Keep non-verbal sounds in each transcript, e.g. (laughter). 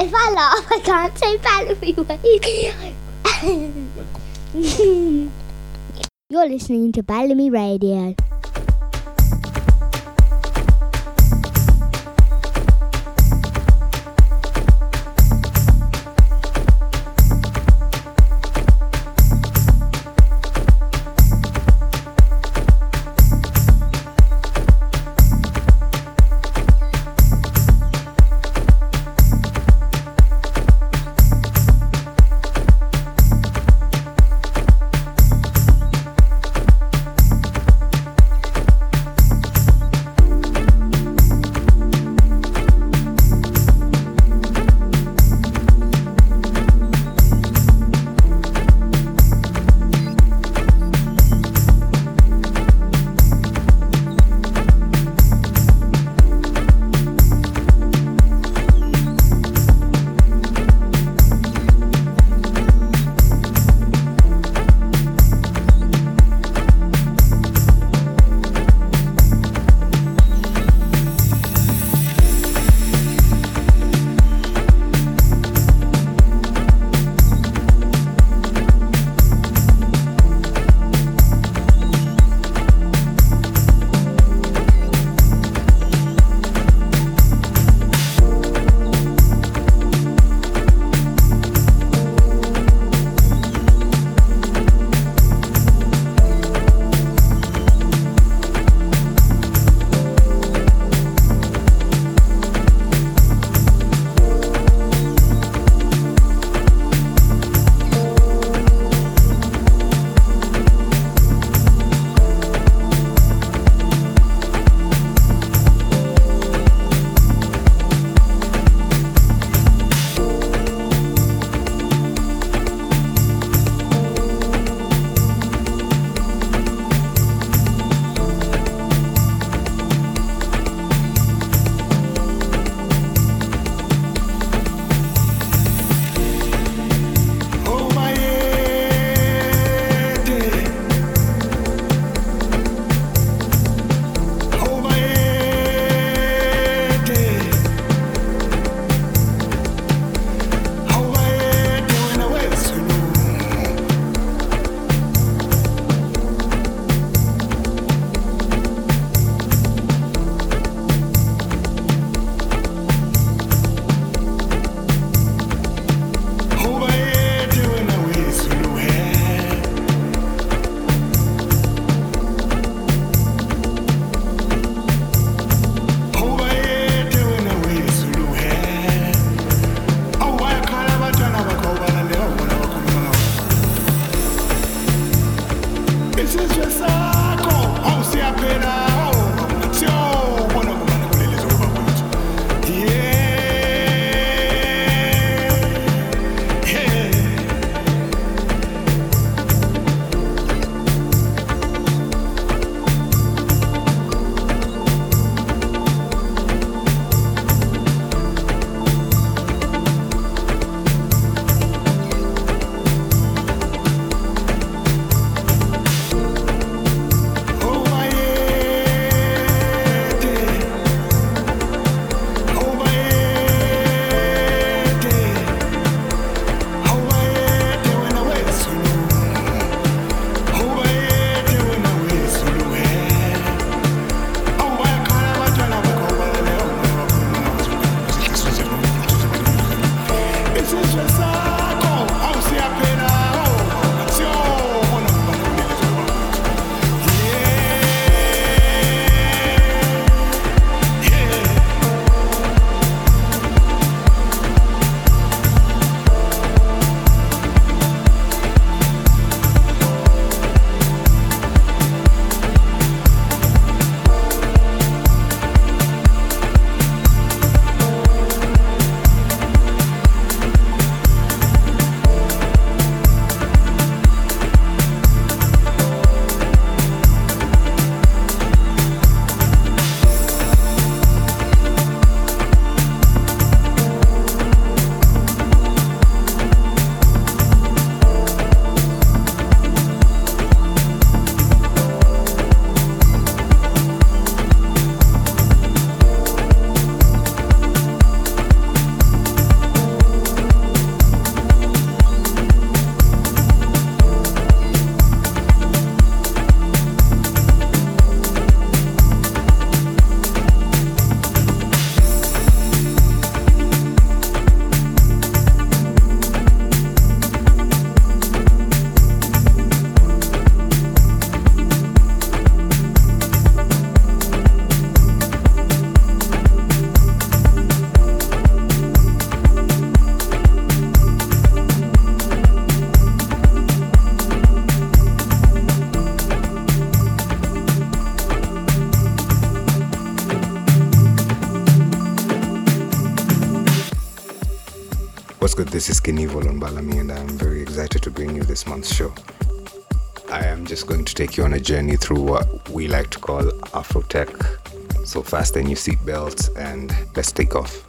if I laugh, I can't say Balamii Way. (laughs) (laughs) You're listening to Balamii Radio. What's good? This is KNVL on Balamii, and I'm very excited to bring you this month's show. I am just going to take you on a journey through what we like to call Afrotech. So fasten your seatbelts and let's take off.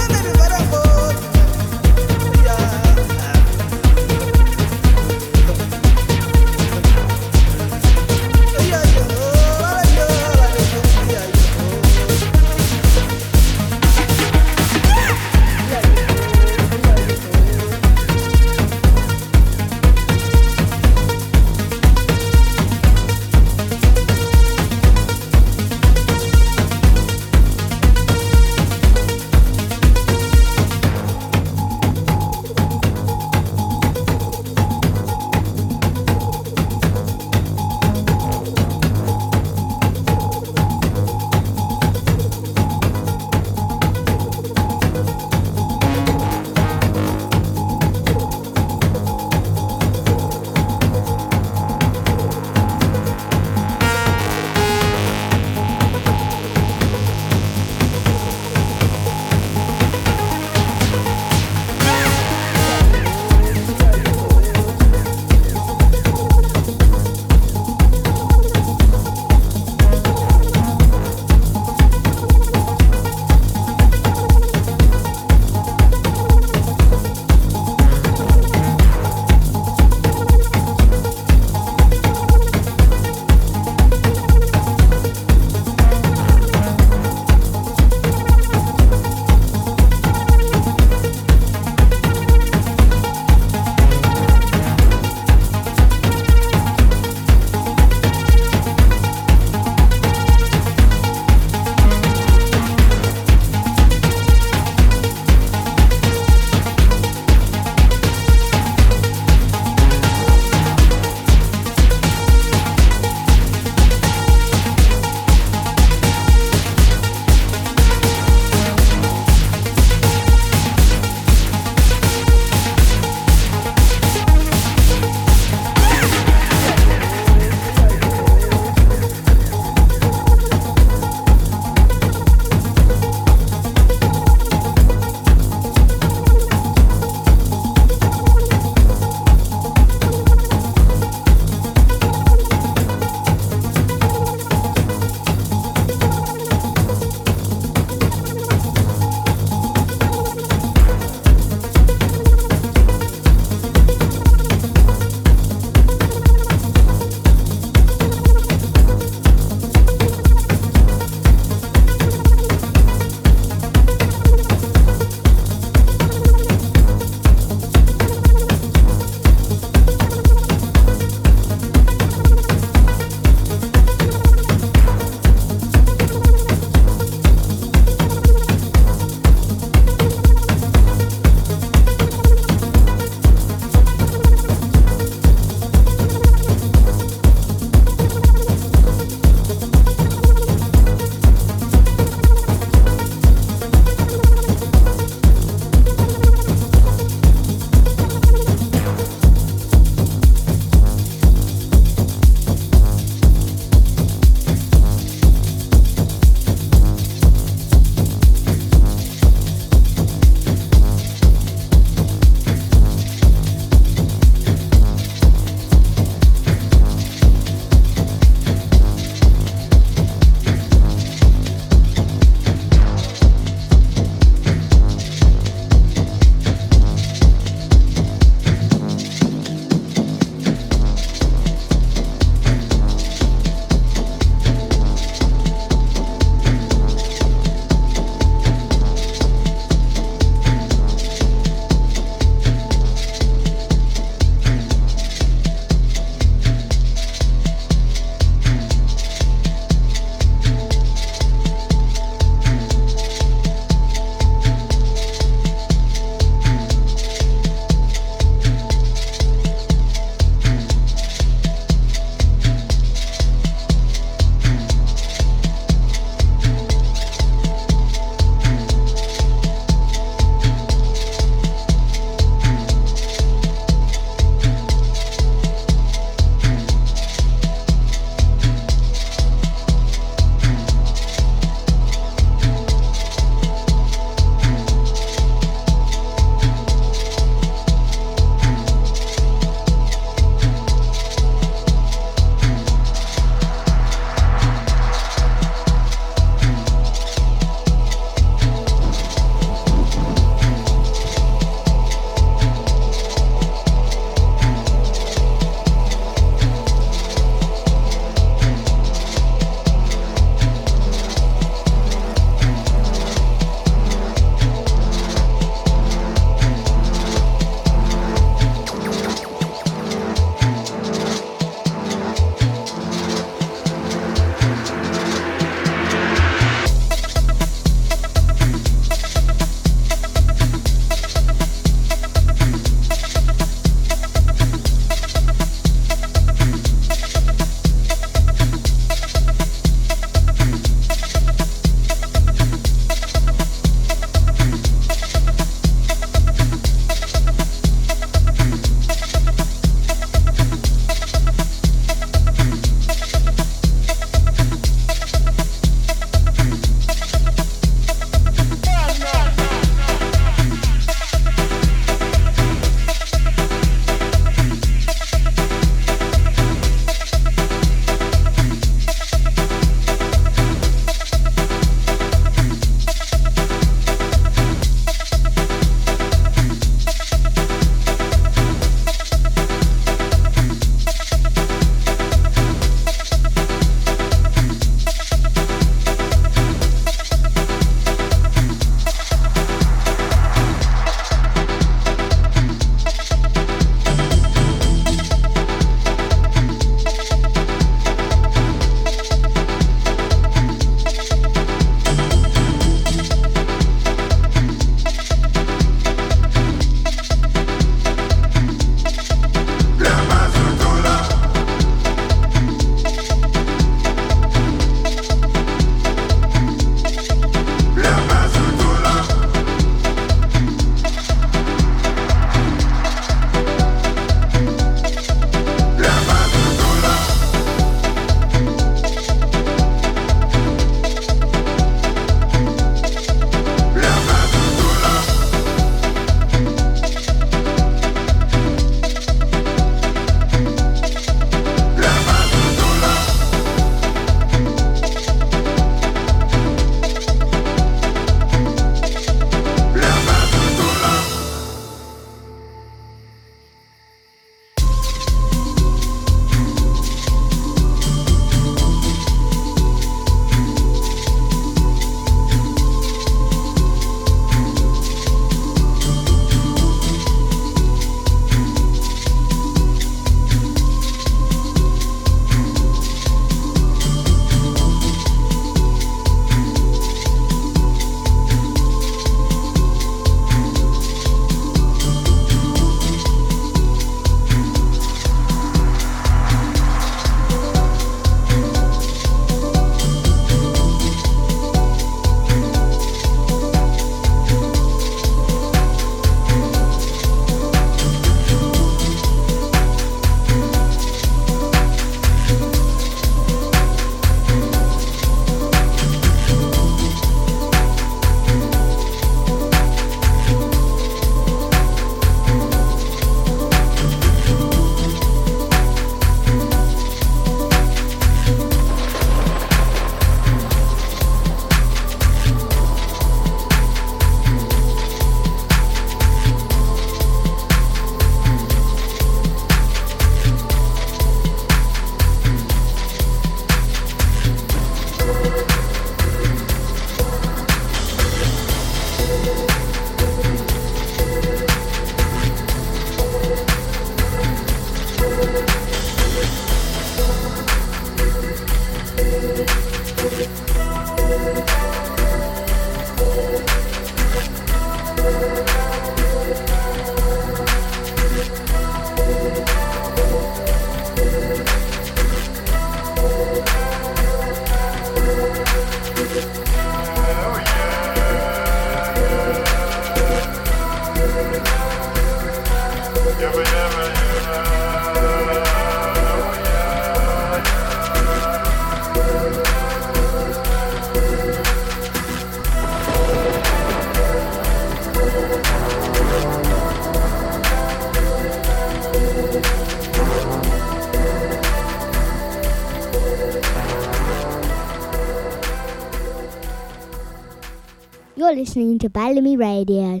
Listening to Balamii Radio.